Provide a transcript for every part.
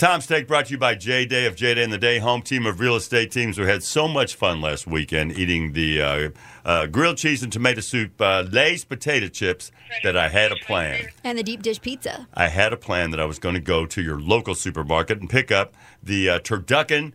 Tom's Take brought to you by J Day of J Day and the Day Home Team of Real Estate Teams. We had so much fun last weekend eating the uh, uh, grilled cheese and tomato soup, uh, Lay's potato chips, that I had a plan. And the deep dish pizza. I had a plan that I was going to go to your local supermarket and pick up the uh, turducken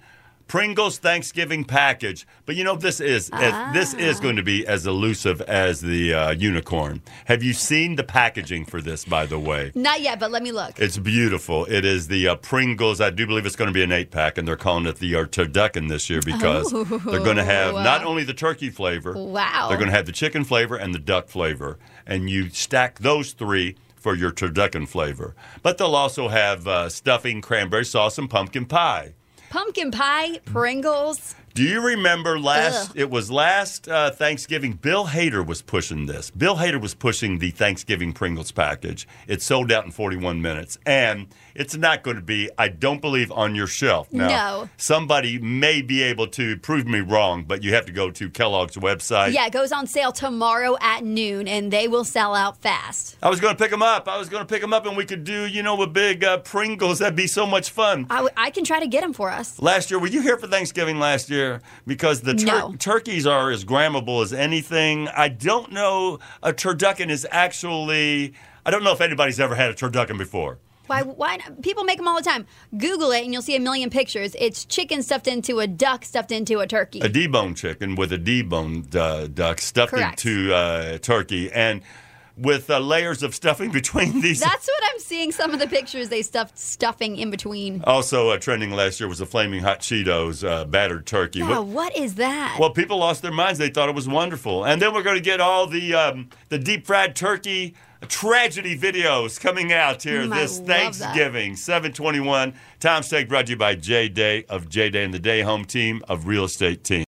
Pringles Thanksgiving package. But you know this is as, this is going to be as elusive as the uh, unicorn. Have you seen the packaging for this? By the way, Not yet, but let me look. it's beautiful. It is the uh, Pringles. I do believe it's going to be an eight pack, and they're calling it the uh, turducken this year because they're going to have not only the turkey flavor. Wow. They're going to have the chicken flavor and the duck flavor, and you stack those three for your turducken flavor. But they'll also have uh, stuffing, cranberry sauce, and pumpkin pie. Pumpkin pie, Pringles. Do you remember last? It was last uh, Thanksgiving. Bill Hader was pushing this. Bill Hader was pushing the Thanksgiving Pringles package. It sold out in 41 minutes, and it's not going to be. I don't believe on your shelf now. No. Somebody may be able to prove me wrong, but you have to go to Kellogg's website. Yeah, it goes on sale tomorrow at noon, and they will sell out fast. I was going to pick them up. I was going to pick them up, and we could do, you know, a big uh, Pringles. That'd be so much fun. I, w- I can try to get them for us. Last year, were you here for Thanksgiving last year? Because the tur- No. turkeys are as grammable as anything. I don't know a turducken is actually. I don't know if anybody's ever had a turducken before. Why? Why? People make them all the time. Google it, and you'll see a million pictures. It's chicken stuffed into a duck stuffed into a turkey. A deboned chicken with a deboned uh, duck stuffed Correct. into uh, turkey and with uh, layers of stuffing between these. That's what I'm seeing. Some of the pictures they stuffed stuffing in between. also, uh, trending last year was the flaming hot Cheetos uh, battered turkey. Oh, What- what is that? Well, people lost their minds. They thought it was wonderful. And then we're going to get all the um, the deep fried turkey tragedy videos coming out here Mm, this love that. Thanksgiving. 721. Tom's Take brought to you by J Day of J Day and the Day Home Team of Real Estate Team.